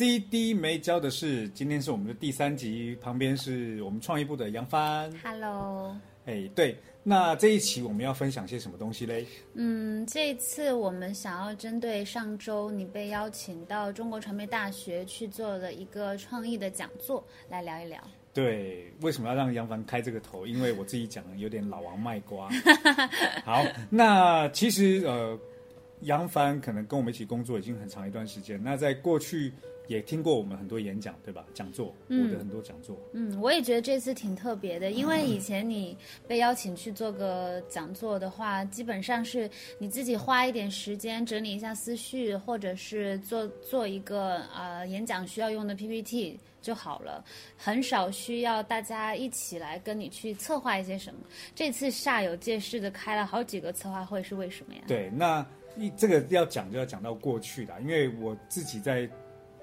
CD 没教的是，今天是我们的第三集，旁边是我们创意部的杨帆。Hello，哎，对，那这一期我们要分享些什么东西嘞？嗯，这一次我们想要针对上周你被邀请到中国传媒大学去做的一个创意的讲座来聊一聊。对，为什么要让杨凡开这个头？因为我自己讲有点老王卖瓜。好，那其实呃，杨凡可能跟我们一起工作已经很长一段时间，那在过去也听过我们很多演讲，对吧？讲座，我的很多讲座。嗯，我也觉得这次挺特别的，因为以前你被邀请去做个讲座的话，基本上是你自己花一点时间整理一下思绪，或者是做做一个呃演讲需要用的 PPT 就好了，很少需要大家一起来跟你去策划一些什么。这次煞有介事的开了好几个策划会，是为什么呀？对，那一这个要讲就要讲到过去的，因为我自己在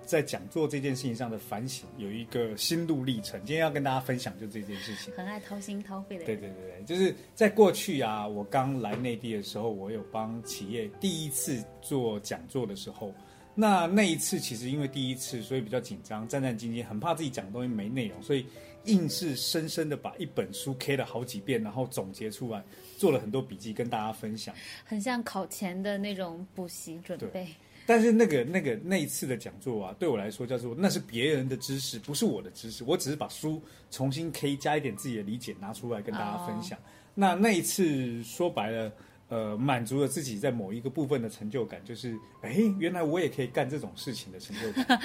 在讲座这件事情上的反省有一个心路历程，今天要跟大家分享就这件事情。很爱掏心掏肺的人。对对对对，就是在过去啊，我刚来内地的时候，我有帮企业第一次做讲座的时候，那那一次其实因为第一次，所以比较紧张，战战兢兢，很怕自己讲的东西没内容，所以硬是深深的把一本书 K 了好几遍，然后总结出来，做了很多笔记跟大家分享。很像考前的那种补习准备。但是那个那个那一次的讲座啊，对我来说叫做那是别人的知识，不是我的知识，我只是把书重新 K 加一点自己的理解拿出来跟大家分享。那那一次说白了，呃，满足了自己在某一个部分的成就感，就是哎，原来我也可以干这种事情的成就感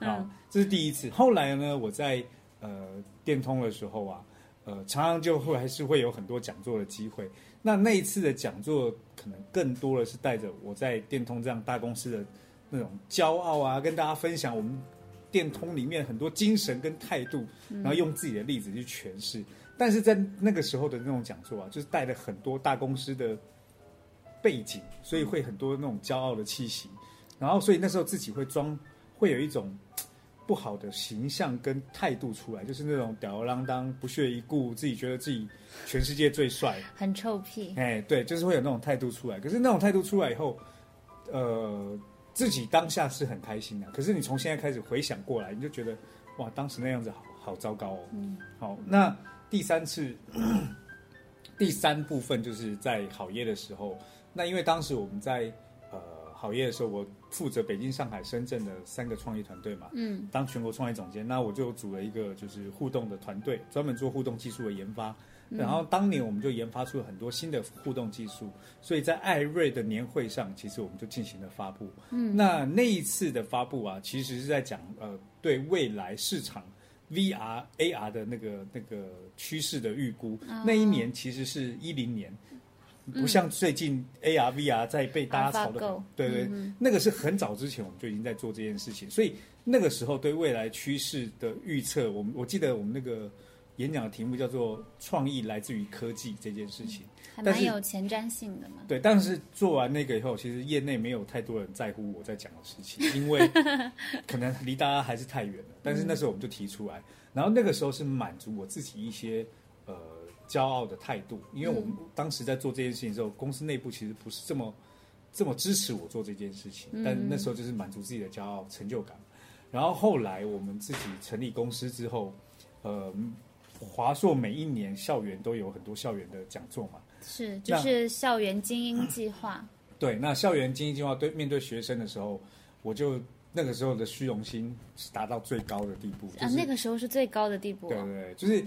啊，这是第一次。后来呢，我在呃电通的时候啊，呃，常常就会还是会有很多讲座的机会。那那一次的讲座，可能更多的是带着我在电通这样大公司的那种骄傲啊，跟大家分享我们电通里面很多精神跟态度，然后用自己的例子去诠释。但是在那个时候的那种讲座啊，就是带了很多大公司的背景，所以会很多那种骄傲的气息。然后，所以那时候自己会装，会有一种不好的形象跟态度出来，就是那种吊儿郎当、不屑一顾，自己觉得自己全世界最帅。很臭屁。哎，对，就是会有那种态度出来。可是那种态度出来以后，呃，自己当下是很开心的。可是你从现在开始回想过来，你就觉得哇，当时那样子好好糟糕哦。嗯，好，那第三次，第三部分就是在好业的时候。那因为当时我们在呃好业的时候，我负责北京、上海、深圳的三个创意团队嘛，嗯，当全国创意总监，那我就组了一个就是互动的团队，专门做互动技术的研发。然后当年我们就研发出了很多新的互动技术，所以在艾瑞的年会上，其实我们就进行了发布。嗯，那那一次的发布啊，其实是在讲呃对未来市场 VR、AR 的那个那个趋势的预估。那一年其实是一零年。不像最近 AR、VR 在被大家炒的对对，那个是很早之前我们就已经在做这件事情，所以那个时候对未来趋势的预测，我们我记得我们那个演讲的题目叫做“创意来自于科技”这件事情。还但是蛮有前瞻性的嘛。对，但是做完那个以后，其实业内没有太多人在乎我在讲的事情，因为 可能离大家还是太远了。但是那时候我们就提出来，然后那个时候是满足我自己一些呃骄傲的态度，因为我们当时在做这件事情的时候，公司内部其实不是这么这么支持我做这件事情，但那时候就是满足自己的骄傲成就感。然后后来我们自己成立公司之后，呃，华硕每一年校园都有很多校园的讲座嘛。是，就是校园精英计划。对，那校园精英计划对面对学生的时候，我就那个时候的虚荣心是达到最高的地步，就啊，那个时候是最高的地步、哦。对对对，就是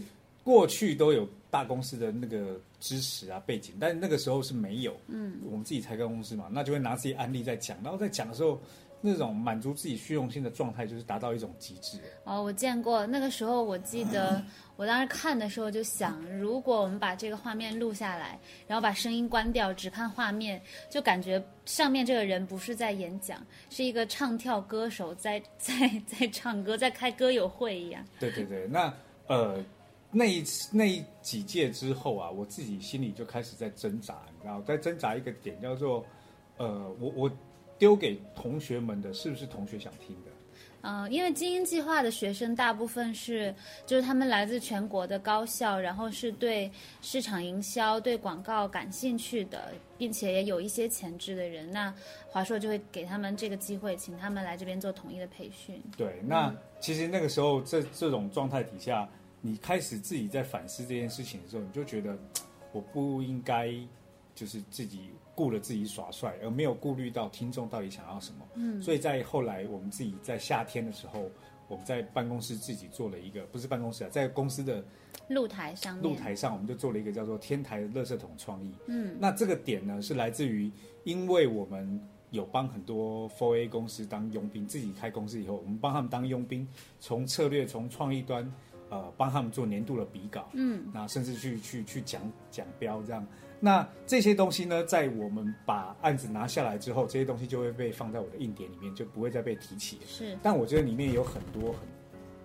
过去都有大公司的那个支持啊背景，但是那个时候是没有，嗯，我们自己才开公司嘛，那就会拿自己案例在讲，然后在讲的时候，那种满足自己虚荣心的状态，就是达到一种极致。哦，我见过。那个时候我记得，我当时看的时候就想，如果我们把这个画面录下来，然后把声音关掉，只看画面，就感觉上面这个人不是在演讲，是一个唱跳歌手在在在唱歌，在开歌友会一样。对对对，那呃，那一次那几届之后啊，我自己心里就开始在挣扎，你知道，在挣扎一个点叫做，呃，我我丢给同学们的是不是同学想听的？嗯，因为精英计划的学生大部分是，就是他们来自全国的高校，然后是对市场营销、对广告感兴趣的，并且也有一些潜质的人，那华硕就会给他们这个机会，请他们来这边做统一的培训。对，那其实那个时候这这种状态底下，你开始自己在反思这件事情的时候，你就觉得 我不应该就是自己。顾了自己耍帅，而没有顾虑到听众到底想要什么。嗯，所以在后来我们自己在夏天的时候，我们在办公室自己做了一个，不是办公室啊，在公司的露台上，露台上我们就做了一个叫做“天台垃圾桶创意”。嗯，那这个点呢是来自于，因为我们有帮很多 Four A 公司当佣兵，自己开公司以后，我们帮他们当佣兵，从策略从创意端，呃，帮他们做年度的比稿。嗯，那甚至去去去讲讲标这样。那这些东西呢，在我们把案子拿下来之后，这些东西就会被放在我的硬碟里面，就不会再被提起。是，但我觉得里面有很多很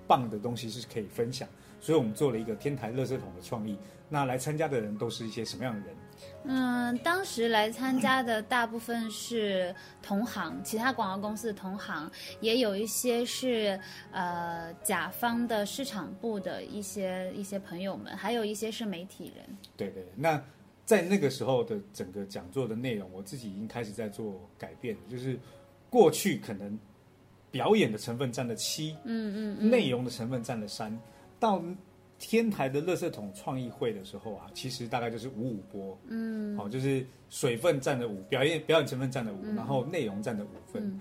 棒的东西是可以分享，所以我们做了一个天台垃圾桶的创意。那来参加的人都是一些什么样的人？嗯，当时来参加的大部分是同行，其他广告公司的同行，也有一些是呃甲方的市场部的一些一些朋友们，还有一些是媒体人。对对，那。在那个时候的整个讲座的内容，我自己已经开始在做改变，就是过去可能表演的成分占了七，嗯嗯，内容的成分占了三，到天台的乐色桶创意会的时候啊，其实大概就是五五波，嗯，好，就是水分占了五，表演表演成分占了五，然后内容占了五分，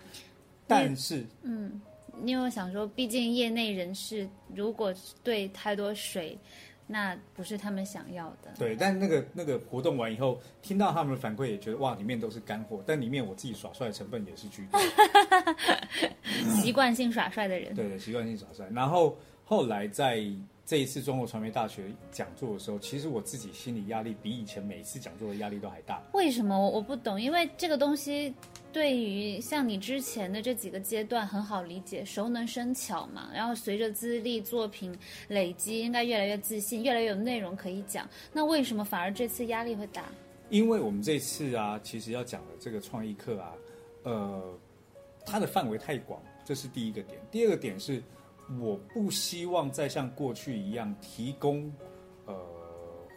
但是，嗯，因为想说，毕竟业内人士如果对太多水。那不是他们想要的。对，但那个那个活动完以后，听到他们的反馈，也觉得哇，里面都是干货。但里面我自己耍帅的成分也是居多。习惯性耍帅的人。对对，习惯性耍帅。然后后来在这一次中国传媒大学讲座的时候，其实我自己心理压力比以前每次讲座的压力都还大。为什么？我我不懂，因为这个东西。对于像你之前的这几个阶段很好理解，熟能生巧嘛。然后随着资历、作品累积，应该越来越自信，越来越有内容可以讲。那为什么反而这次压力会大？因为我们这次啊，其实要讲的这个创意课啊，呃，它的范围太广，这是第一个点。第二个点是，我不希望再像过去一样提供呃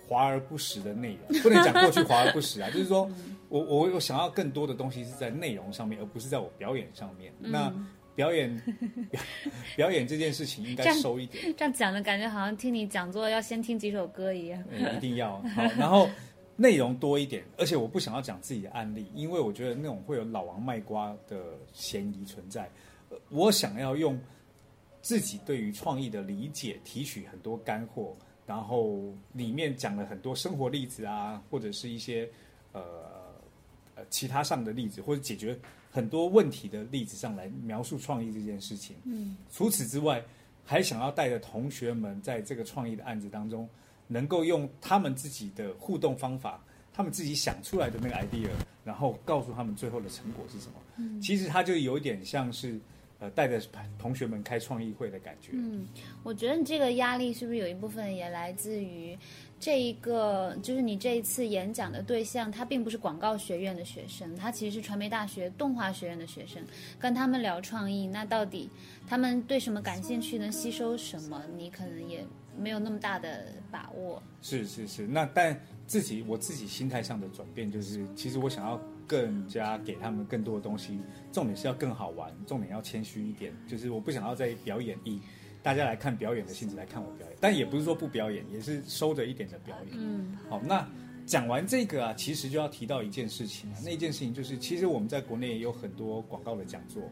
华而不实的内容，不能讲过去华而不实啊，就是说。我我我想要更多的东西是在内容上面，而不是在我表演上面。那表演 表演这件事情应该收一点。这样讲的感觉好像听你讲座要先听几首歌一样。一定要好，然后内容多一点，而且我不想要讲自己的案例，因为我觉得那种会有老王卖瓜的嫌疑存在。我想要用自己对于创意的理解提取很多干货，然后里面讲了很多生活例子啊，或者是一些呃。呃，其他上的例子或者解决很多问题的例子上来描述创意这件事情。嗯，除此之外，还想要带着同学们在这个创意的案子当中，能够用他们自己的互动方法，他们自己想出来的那个 idea，然后告诉他们最后的成果是什么。嗯，其实它就有点像是呃带着同学们开创意会的感觉。嗯，我觉得你这个压力是不是有一部分也来自于？这一个就是你这一次演讲的对象，他并不是广告学院的学生，他其实是传媒大学动画学院的学生。跟他们聊创意，那到底他们对什么感兴趣，能吸收什么，你可能也没有那么大的把握。是是是，那但自己我自己心态上的转变，就是其实我想要更加给他们更多的东西，重点是要更好玩，重点要谦虚一点，就是我不想要再表演一。大家来看表演的性质来看我表演，但也不是说不表演，也是收着一点的表演。嗯，好，那讲完这个啊，其实就要提到一件事情啊，那一件事情就是，其实我们在国内也有很多广告的讲座。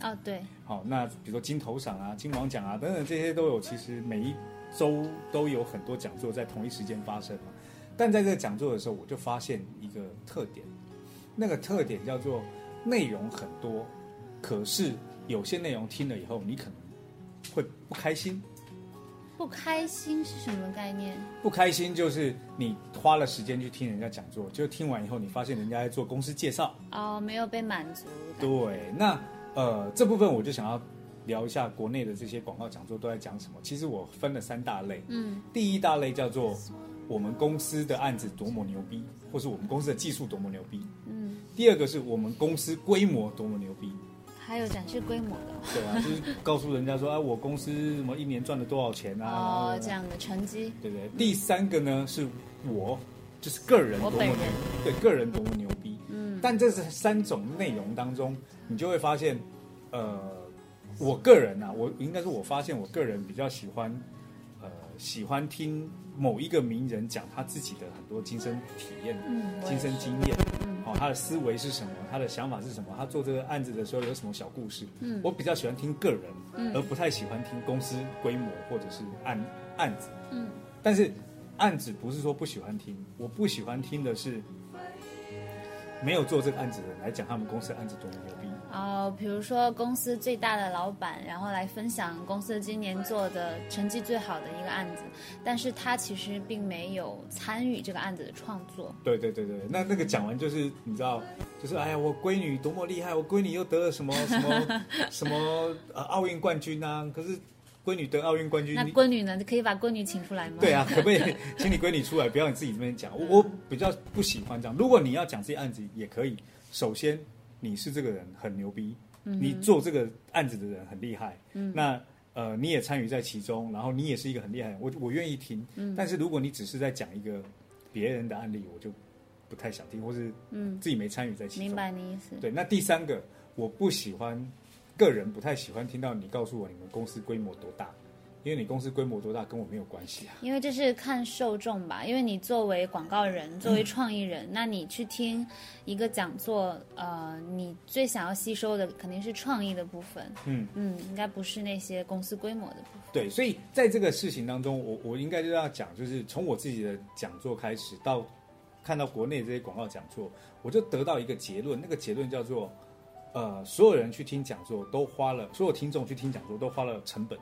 哦，对。好，那比如说金头赏啊、金王奖啊等等这些都有，其实每一周都有很多讲座在同一时间发生嘛。但在这个讲座的时候，我就发现一个特点，那个特点叫做内容很多，可是有些内容听了以后，你可能。会不开心？不开心是什么概念？不开心就是你花了时间去听人家讲座，就听完以后，你发现人家在做公司介绍哦，没有被满足。对，那呃这部分我就想要聊一下国内的这些广告讲座都在讲什么。其实我分了三大类，嗯，第一大类叫做我们公司的案子多么牛逼，或是我们公司的技术多么牛逼，嗯，第二个是我们公司规模多么牛逼，还有展示规模的。对啊，就是告诉人家说啊，我公司什么一年赚了多少钱啊，哦，这样的成绩，对不对？第三个呢是我，就是个人多么牛对个人多么牛逼。嗯，但这是三种内容当中，你就会发现，呃，我个人啊，我应该是我发现我个人比较喜欢，呃，喜欢听某一个名人讲他自己的很多亲身体验、嗯，亲身经验。他的思维是什么？他的想法是什么？他做这个案子的时候有什么小故事？嗯我比较喜欢听个人，嗯而不太喜欢听公司规模或者是案案子。嗯但是案子不是说不喜欢听，我不喜欢听的是没有做这个案子的人来讲他们公司的案子多么牛逼。哦，比如说公司最大的老板，然后来分享公司今年做的成绩最好的一个案子，但是他其实并没有参与这个案子的创作。对对对对，那那个讲完就是你知道，就是哎呀，我闺女多么厉害，我闺女又得了什么什么 什么呃奥运冠军啊，可是闺女得奥运冠军，那你闺女呢？可以把闺女请出来吗？对啊，可不可以 请你闺女出来，不要你自己这边讲？我我比较不喜欢这样。如果你要讲这些案子，也可以。首先，你是这个人很牛逼，你做这个案子的人很厉害，嗯那呃你也参与在其中，然后你也是一个很厉害我我愿意听。嗯但是如果你只是在讲一个别人的案例，我就不太想听，或是嗯，自己没参与在其中。明白你意思。对，那第三个，我不喜欢，个人不太喜欢听到你告诉我你们公司规模多大，因为你公司规模多大跟我没有关系啊。因为这是看受众吧，因为你作为广告人，作为创意人，那你去听一个讲座，呃，你最想要吸收的肯定是创意的部分，嗯嗯，应该不是那些公司规模的部分。对，所以在这个事情当中，我我应该就要讲，就是从我自己的讲座开始，到看到国内这些广告讲座，我就得到一个结论，那个结论叫做，呃，所有人去听讲座都花了，所有听众去听讲座都花了成本，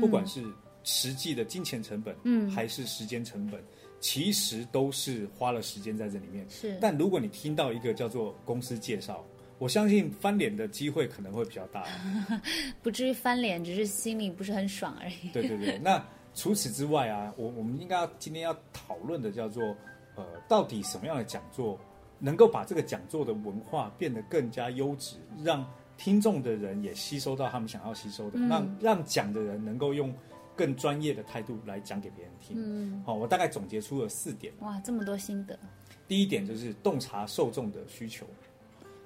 不管是实际的金钱成本，嗯还是时间成本，其实都是花了时间在这里面。是，但如果你听到一个叫做公司介绍，我相信翻脸的机会可能会比较大。不至于翻脸，只是心里不是很爽而已。对对对，那除此之外啊，我我们应该要今天要讨论的叫做，呃，到底什么样的讲座能够把这个讲座的文化变得更加优质，让听众的人也吸收到他们想要吸收的，嗯让让讲的人能够用更专业的态度来讲给别人听。嗯，好，我大概总结出了四点。哇，这么多心得，第一点就是洞察受众的需求，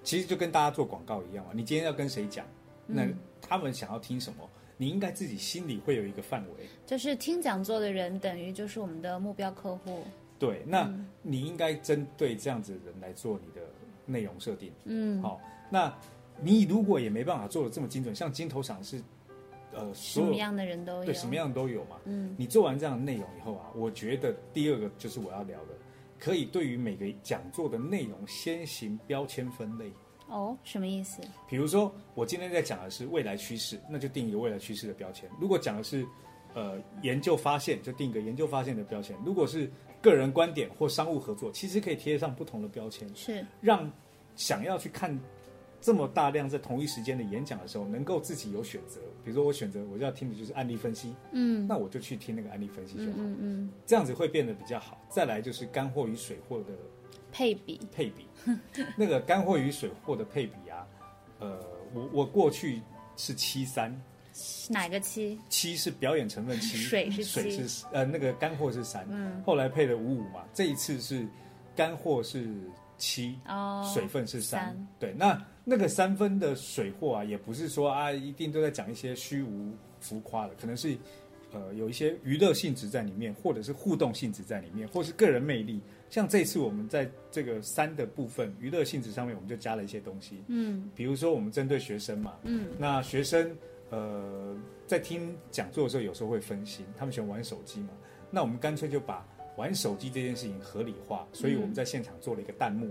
其实就跟大家做广告一样嘛。你今天要跟谁讲，那嗯他们想要听什么，你应该自己心里会有一个范围。就是听讲座的人等于就是我们的目标客户。对，那你应该针对这样子的人来做你的内容设定。嗯，好，那你如果也没办法做的这么精准，像金头赏是，呃，所有什么样的人都有。对什么样都有嘛。嗯你做完这样的内容以后啊，我觉得第二个就是我要聊的，可以对于每个讲座的内容先行标签分类。哦，什么意思？比如说，我今天在讲的是未来趋势，那就定一个未来趋势的标签；如果讲的是呃研究发现，就定一个研究发现的标签；如果是个人观点或商务合作，其实可以贴上不同的标签，是让想要去看这么大量在同一时间的演讲的时候，能够自己有选择。比如说，我选择我要听的就是案例分析，嗯。那我就去听那个案例分析就好，嗯嗯嗯，这样子会变得比较好。再来就是干货与水货的配比。配比，那个干货与水货的配比啊，呃，我我过去是七三，哪个七？七是表演成分七，水是水是呃那个干货是三，嗯。后来配了五五嘛，这一次是干货是七，哦，水分是三，三。对，那那个三分的水货啊，也不是说啊一定都在讲一些虚无浮夸的，可能是呃有一些娱乐性质在里面，或者是互动性质在里面，或是个人魅力。像这次我们在这个三的部分娱乐性质上面，我们就加了一些东西，嗯比如说我们针对学生嘛，嗯那学生呃在听讲座的时候，有时候会分心，他们喜欢玩手机嘛。那我们干脆就把玩手机这件事情合理化，所以我们在现场做了一个弹幕，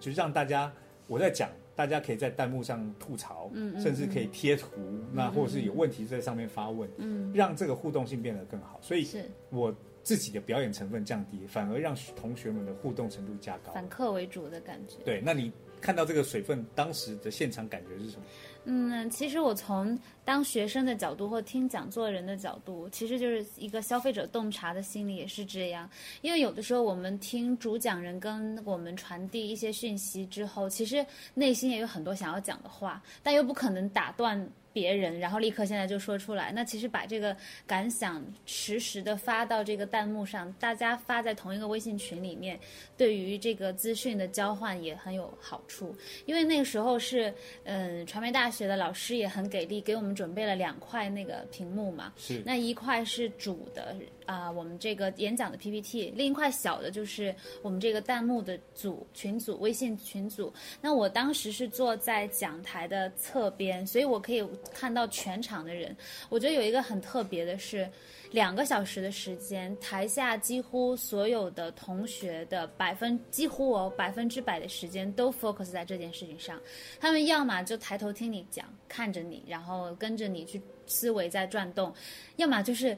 就是让大家我在讲，大家可以在弹幕上吐槽，甚至可以贴图，那或者是有问题在上面发问，嗯，让这个互动性变得更好。所以是。我自己的表演成分降低，反而让同学们的互动程度加高。反客为主的感觉。对，那你看到这个水分，当时的现场感觉是什么？嗯，其实我从当学生的角度或听讲座人的角度，其实就是一个消费者洞察的心理也是这样。因为有的时候我们听主讲人跟我们传递一些讯息之后，其实内心也有很多想要讲的话，但又不可能打断。别人，然后立刻现在就说出来。那其实把这个感想实时的发到这个弹幕上，大家发在同一个微信群里面，对于这个资讯的交换也很有好处。因为那个时候是，嗯，传媒大学的老师也很给力，给我们准备了两块那个屏幕嘛。是。那一块是主的啊，我们这个演讲的 PPT，另一块小的就是我们这个弹幕的组群组，微信群组。那我当时是坐在讲台的侧边，所以我可以。看到全场的人，我觉得有一个很特别的是，两个小时的时间，台下几乎所有的同学的百分几乎哦百分之百的时间都 focus 在这件事情上，他们要么就抬头听你讲，看着你，然后跟着你去思维在转动，要么就是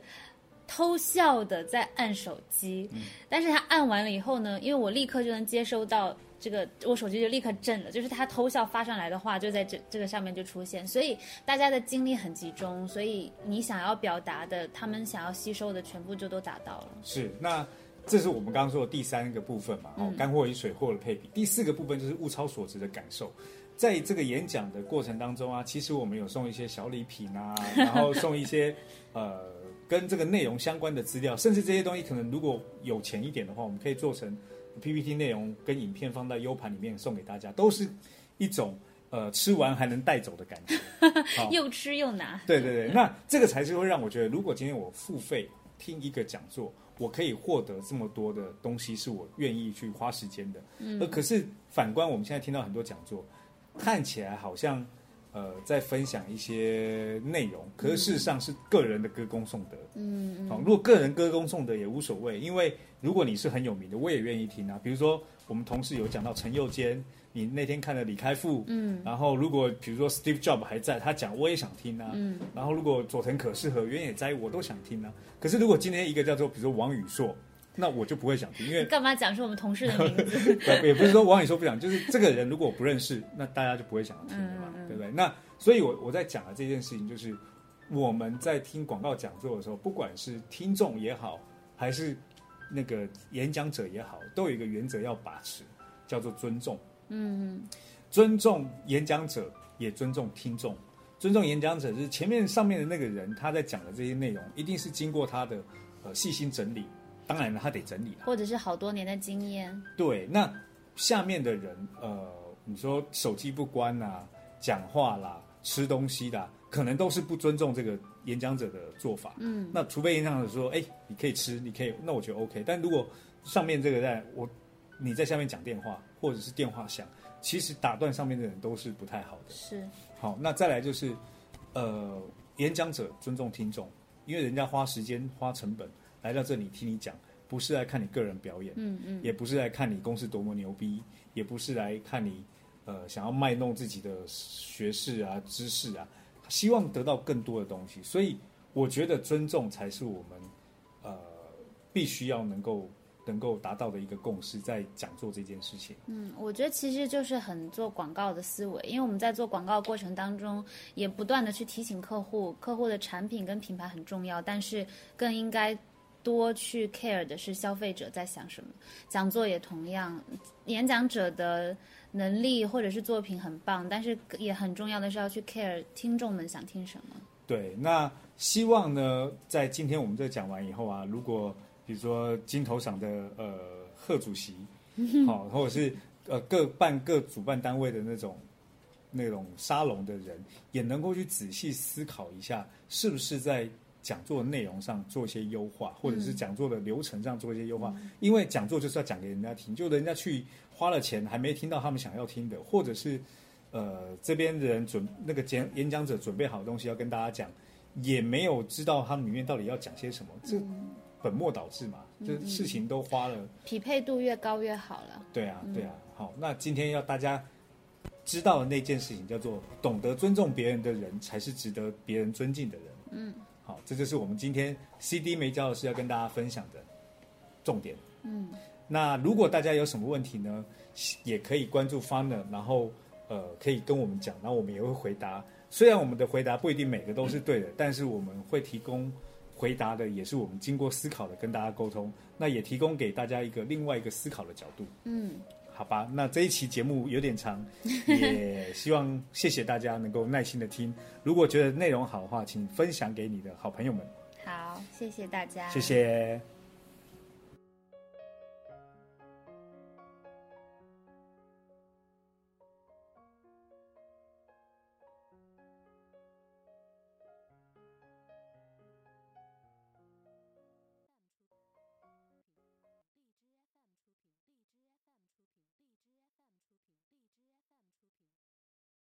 偷笑的在按手机，但是他按完了以后呢，因为我立刻就能接收到。这个我手机就立刻震了，就是他偷笑发上来的话，就在这这个上面就出现，所以大家的精力很集中，所以你想要表达的，他们想要吸收的，全部就都达到了。是，那这是我们刚刚说的第三个部分嘛，哦，干货与水货的配比。第四个部分就是物超所值的感受，在这个演讲的过程当中啊，其实我们有送一些小礼品啊，然后送一些呃跟这个内容相关的资料，甚至这些东西可能如果有钱一点的话，我们可以做成。PPT 内容跟影片放在 U 盘里面送给大家，都是一种呃吃完还能带走的感觉，又吃又拿。对对对，那这个才是会让我觉得，如果今天我付费听一个讲座，我可以获得这么多的东西，是我愿意去花时间的。嗯，可是反观我们现在听到很多讲座，看起来好像。呃，在分享一些内容，可是事实上是个人的歌功颂德。嗯嗯。好，如果个人歌功颂德也无所谓，因为如果你是很有名的，我也愿意听啊。比如说，我们同事有讲到陈佑坚，你那天看了李开复，嗯。然后，如果比如说 Steve Jobs 还在，他讲我也想听啊。嗯。然后，如果佐藤可士和原野哉，我都想听啊。可是，如果今天一个叫做比如说王宇硕。那我就不会想听，因为干嘛讲是我们同事的名字？也不是说王宇说不讲，就是这个人如果我不认识，那大家就不会想要听的嘛，对不对？那所以，我我在讲的这件事情，就是我们在听广告讲座的时候，不管是听众也好，还是那个演讲者也好，都有一个原则要把持，叫做尊重。嗯，尊重演讲者，也尊重听众。尊重演讲者，就是前面上面的那个人，他在讲的这些内容，一定是经过他的呃细心整理。当然了，他得整理了，或者是好多年的经验。对，那下面的人，呃，你说手机不关啊，讲话啦，吃东西的，可能都是不尊重这个演讲者的做法。嗯，那除非演讲者说，哎，你可以吃，你可以，那我觉得 OK。但如果上面这个在我你在下面讲电话，或者是电话响，其实打断上面的人都是不太好的。是。好，那再来就是，呃，演讲者尊重听众，因为人家花时间花成本。来到这里听你讲，不是来看你个人表演，嗯嗯，也不是来看你公司多么牛逼，也不是来看你，呃，想要卖弄自己的学识啊、知识啊，希望得到更多的东西。所以我觉得尊重才是我们，呃，必须要能够能够达到的一个共识，在讲座这件事情。嗯，我觉得其实就是很做广告的思维，因为我们在做广告过程当中，也不断的去提醒客户，客户的产品跟品牌很重要，但是更应该。多去 care 的是消费者在想什么，讲座也同样，演讲者的能力或者是作品很棒，但是也很重要的是要去 care 听众们想听什么。对，那希望呢，在今天我们这讲完以后啊，如果比如说金头赏的呃贺主席，好，或者是呃各办各主办单位的那种那种沙龙的人，也能够去仔细思考一下，是不是在。讲座内容上做一些优化，或者是讲座的流程上做一些优化，因为讲座就是要讲给人家听，就人家去花了钱还没听到他们想要听的，或者是呃这边的人准那个讲演讲者准备好的东西要跟大家讲，也没有知道他们里面到底要讲些什么，这本末倒置嘛，就事情都花了，匹配度越高越好了。对啊，对啊，好，那今天要大家知道的那件事情叫做懂得尊重别人的人才是值得别人尊敬的人。嗯。好，这就是我们今天 CD 没教的是要跟大家分享的重点。嗯，那如果大家有什么问题呢，也可以关注 Funer，然后呃可以跟我们讲，然后我们也会回答。虽然我们的回答不一定每个都是对的，但是我们会提供回答的，也是我们经过思考的，跟大家沟通。那也提供给大家一个另外一个思考的角度。嗯，好吧，那这一期节目有点长，也希望谢谢大家能够耐心的听。如果觉得内容好的话，请分享给你的好朋友们。好，谢谢大家，谢谢。